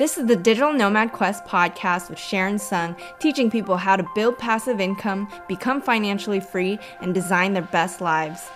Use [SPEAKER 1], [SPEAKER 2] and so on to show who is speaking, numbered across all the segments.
[SPEAKER 1] This is the Digital Nomad Quest podcast with Sharon Tseung, teaching people how to build passive income, become financially free, and design their best lives.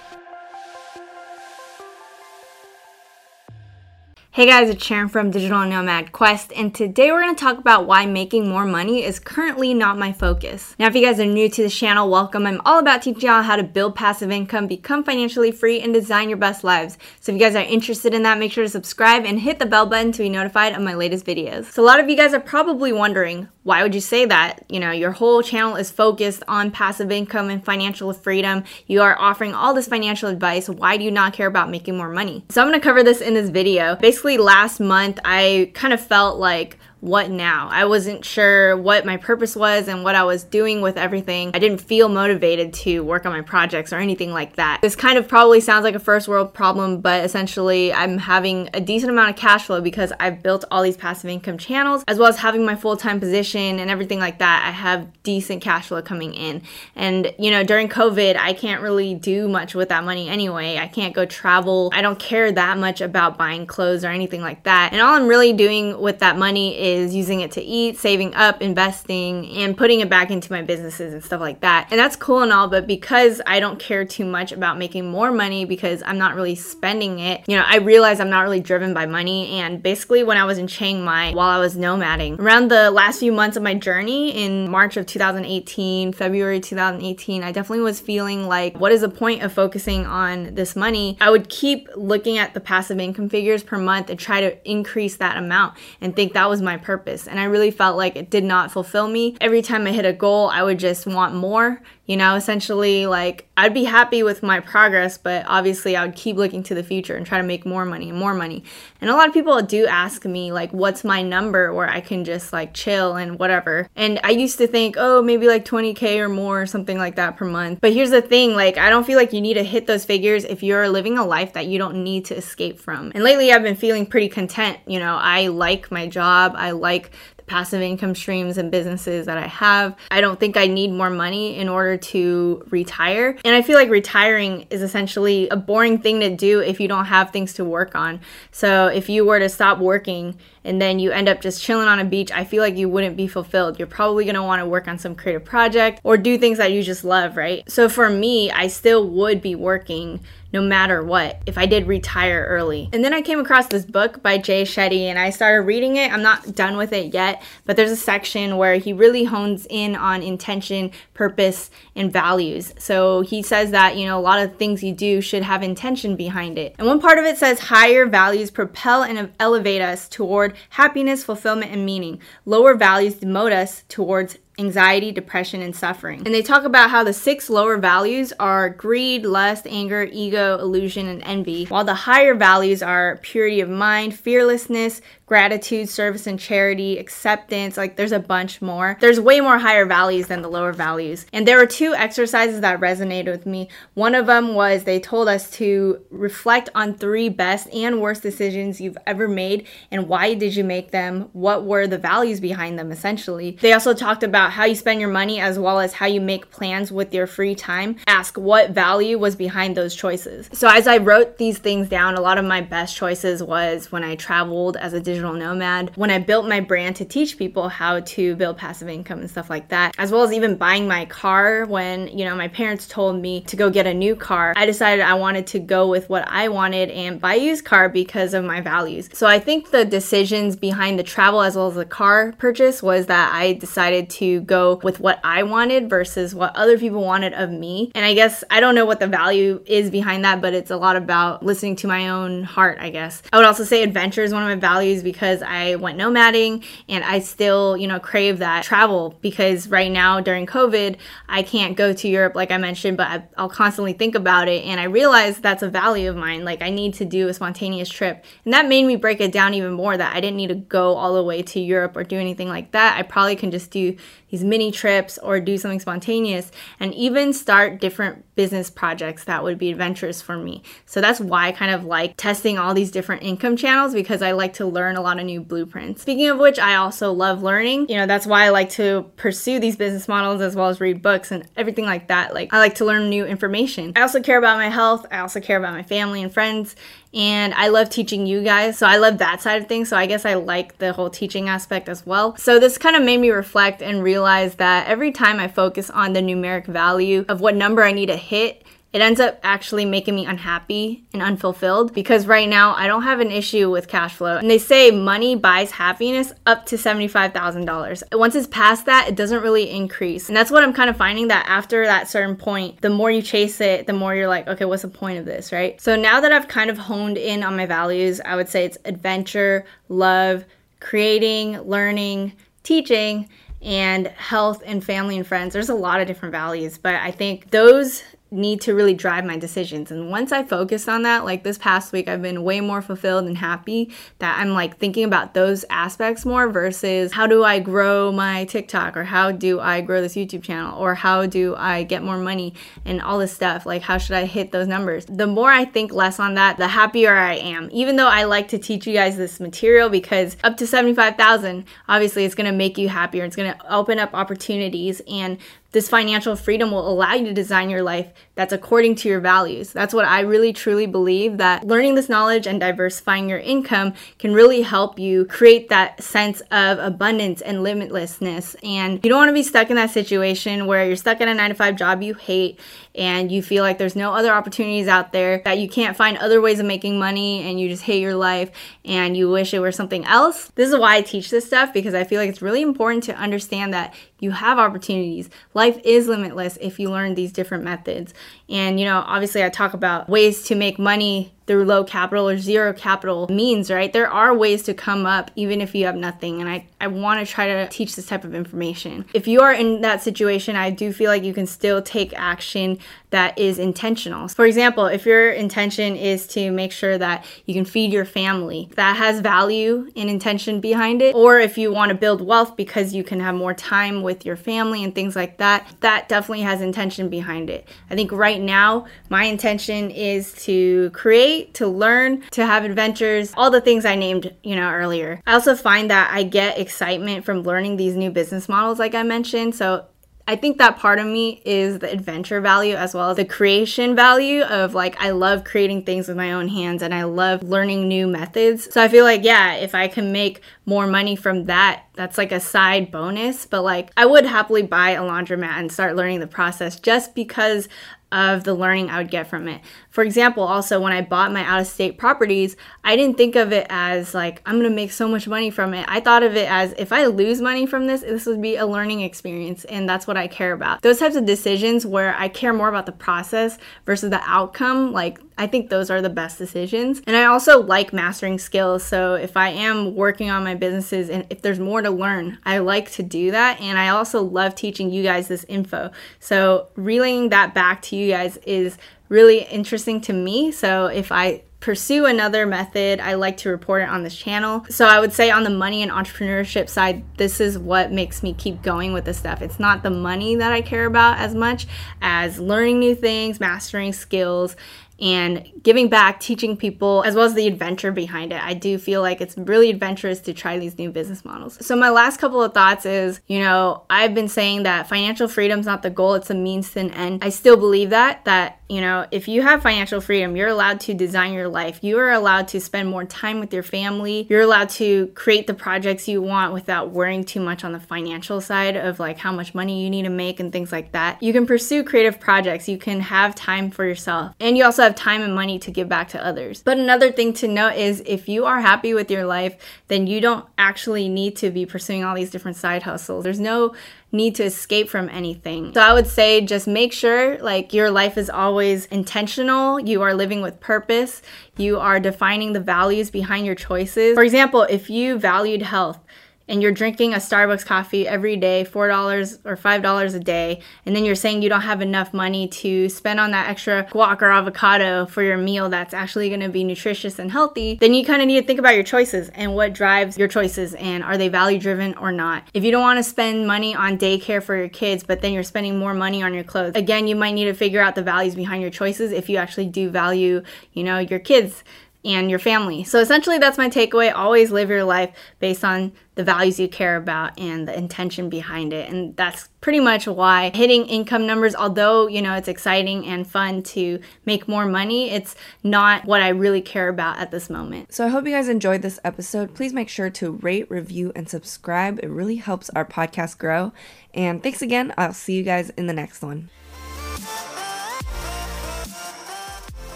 [SPEAKER 1] Hey guys, it's Sharon from Digital Nomad Quest, and today we're going to talk about why making more money is currently not my focus. Now, if you guys are new to the channel, welcome. I'm all about teaching y'all how to build passive income, become financially free, and design your best lives. So if you guys are interested in that, make sure to subscribe and hit the bell button to be notified of my latest videos. So a lot of you guys are probably wondering, why would you say that? You know, your whole channel is focused on passive income and financial freedom. You are offering all this financial advice. Why do you not care about making more money? So I'm going to cover this in this video. Basically, last month I kind of felt like what now? I wasn't sure what my purpose was and what I was doing with everything. I didn't feel motivated to work on my projects or anything like that. This kind of probably sounds like a first world problem, but essentially I'm having a decent amount of cash flow because I've built all these passive income channels as well as having my full-time position and everything like that. I have decent cash flow coming in. And you know, during COVID, I can't really do much with that money anyway. I can't go travel. I don't care that much about buying clothes or anything like that. And all I'm really doing with that money is is using it to eat, saving up, investing, and putting it back into my businesses and stuff like that. And that's cool and all, but because I don't care too much about making more money because I'm not really spending it, you know, I realize I'm not really driven by money. And basically, when I was in Chiang Mai while I was nomading, around the last few months of my journey in March of 2018, February 2018, I definitely was feeling like, what is the point of focusing on this money? I would keep looking at the passive income figures per month and try to increase that amount and think that was my purpose. And I really felt like it did not fulfill me. Every time I hit a goal, I would just want more. You know, essentially, like I'd be happy with my progress, but obviously I would keep looking to the future and try to make more money and more money. And a lot of people do ask me, like, what's my number where I can just like chill and whatever. And I used to think, oh, maybe like 20K or more or something like that per month. But here's the thing like, I don't feel like you need to hit those figures if you're living a life that you don't need to escape from. And lately I've been feeling pretty content. You know, I like my job, I like passive income streams and businesses that I have. I don't think I need more money in order to retire. And I feel like retiring is essentially a boring thing to do if you don't have things to work on. So if you were to stop working and then you end up just chilling on a beach, I feel like you wouldn't be fulfilled. You're probably want to work on some creative project or do things that you just love, right? So for me, I still would be working no matter what if I did retire early. And then I came across this book by Jay Shetty and I started reading it. I'm not done with it yet, but there's a section where he really hones in on intention, purpose, and values. So he says that, you know, a lot of things you do should have intention behind it. And one part of it says higher values propel and elevate us toward happiness, fulfillment, and meaning. Lower values demote us towards anxiety, depression, and suffering. And they talk about how the six lower values are greed, lust, anger, ego, illusion, and envy, while the higher values are purity of mind, fearlessness, gratitude, service and charity, acceptance. Like there's a bunch more. There's way more higher values than the lower values. And there were two exercises that resonated with me. One of them was they told us to reflect on three best and worst decisions you've ever made and why did you make them? What were the values behind them essentially? They also talked about how you spend your money as well as how you make plans with your free time. Ask what value was behind those choices. So as I wrote these things down, a lot of my best choices was when I traveled as a digital nomad, when I built my brand to teach people how to build passive income and stuff like that, as well as even buying my car when, you know, my parents told me to go get a new car, I decided I wanted to go with what I wanted and buy a used car because of my values. So I think the decisions behind the travel as well as the car purchase was that I decided to go with what I wanted versus what other people wanted of me. And I guess I don't know what the value is behind that, but it's a lot about listening to my own heart, I guess. I would also say adventure is one of my values because I went nomading and I still, you know, crave that travel because right now during COVID, I can't go to Europe like I mentioned, but I, will constantly think about it and I realize that's a value of mine. Like I need to do a spontaneous trip. And that made me break it down even more that I didn't need to go all the way to Europe or do anything like that. I probably can just do these mini trips or do something spontaneous and even start different business projects that would be adventurous for me. So that's why I kind of like testing all these different income channels because I like to learn a lot of new blueprints. Speaking of which, I also love learning. You know, that's why I like to pursue these business models as well as read books and everything like that. Like, I like to learn new information. I also care about my health, I also care about my family and friends and I love teaching you guys. So I love that side of things. So I guess I like the whole teaching aspect as well. So this kind of made me reflect and realize that every time I focus on the numeric value of what number I need to hit, it ends up actually making me unhappy and unfulfilled because right now I don't have an issue with cash flow. And they say money buys happiness up to $75,000. Once it's past that, it doesn't really increase. And that's what I'm kind of finding that after that certain point, the more you chase it, the more you're like, okay, what's the point of this, right? So now that I've kind of honed in on my values, I would say it's adventure, love, creating, learning, teaching, and health and family and friends. There's a lot of different values, but I think those need to really drive my decisions. And once I focused on that, like this past week, I've been way more fulfilled and happy that I'm like thinking about those aspects more versus how do I grow my TikTok or how do I grow this YouTube channel or how do I get more money and all this stuff. Like, how should I hit those numbers? The more I think less on that, the happier I am. Even though I like to teach you guys this material because up to 75,000, obviously, it's to make you happier. It's to open up opportunities. And this financial freedom will allow you to design your life that's according to your values. That's what I really truly believe that learning this knowledge and diversifying your income can really help you create that sense of abundance and limitlessness. And you don't want to be stuck in that situation where you're stuck in a 9 to 5 job you hate and you feel like there's no other opportunities out there, that you can't find other ways of making money and you just hate your life and you wish it were something else. This is why I teach this stuff because I feel like it's really important to understand that you have opportunities. Life is limitless if you learn these different methods. And, you know, obviously, I talk about ways to make money through low capital or zero capital means, right? There are ways to come up even if you have nothing. And I, I want to try to teach this type of information. If you are in that situation, I do feel like you can still take action that is intentional. For example, if your intention is to make sure that you can feed your family, that has value and intention behind it. Or if you want to build wealth because you can have more time with your family and things like that, that definitely has intention behind it. I think right now, my intention is to create, to learn, to have adventures, all the things I named, you know, earlier. I also find that I get excitement from learning these new business models like I mentioned. So I think that part of me is the adventure value as well as the creation value of like, I love creating things with my own hands and I love learning new methods. So I feel like, yeah, if I can make more money from that, that's like a side bonus. But like, I would happily buy a laundromat and start learning the process just because of the learning I would get from it. For example, also when I bought my out of state properties, I didn't think of it as like, I'm gonna make so much money from it. I thought of it as if I lose money from this, this would be a learning experience, and that's what I care about. Those types of decisions where I care more about the process versus the outcome, like I think those are the best decisions. And I also like mastering skills. So if I am working on my businesses and if there's more to learn, I like to do that. And I also love teaching you guys this info. So relaying that back to you guys is really interesting to me. So if I pursue another method, I like to report it on this channel. So I would say on the money and entrepreneurship side, this is what makes me keep going with this stuff. It's not the money that I care about as much as learning new things, mastering skills, and giving back, teaching people, as well as the adventure behind it. I do feel like it's really adventurous to try these new business models. So, my last couple of thoughts is you know, I've been saying that financial freedom is not the goal, it's a means to an end. I still believe that, that, you know, if you have financial freedom, you're allowed to design your life. You are allowed to spend more time with your family. You're allowed to create the projects you want without worrying too much on the financial side of like how much money you need to make and things like that. You can pursue creative projects. You can have time for yourself. And you also have time and money to give back to others. But another thing to note is if you are happy with your life, then you don't actually need to be pursuing all these different side hustles. There's no need to escape from anything. So I would say just make sure like your life is always intentional, you are living with purpose, you are defining the values behind your choices. For example, if you valued health, and you're drinking a Starbucks coffee every day, $4 or $5 a day, and then you're saying you don't have enough money to spend on that extra guac or avocado for your meal that's actually to be nutritious and healthy, then you kind of need to think about your choices and what drives your choices and are they value driven or not. If you don't want to spend money on daycare for your kids, but then you're spending more money on your clothes, again, you might need to figure out the values behind your choices if you actually do value, you know, your kids and your family. So essentially, that's my takeaway. Always live your life based on the values you care about and the intention behind it. And that's pretty much why hitting income numbers, although, you know, it's exciting and fun to make more money, it's not what I really care about at this moment.
[SPEAKER 2] So I hope you guys enjoyed this episode. Please make sure to rate, review, and subscribe. It really helps our podcast grow. And thanks again. I'll see you guys in the next one.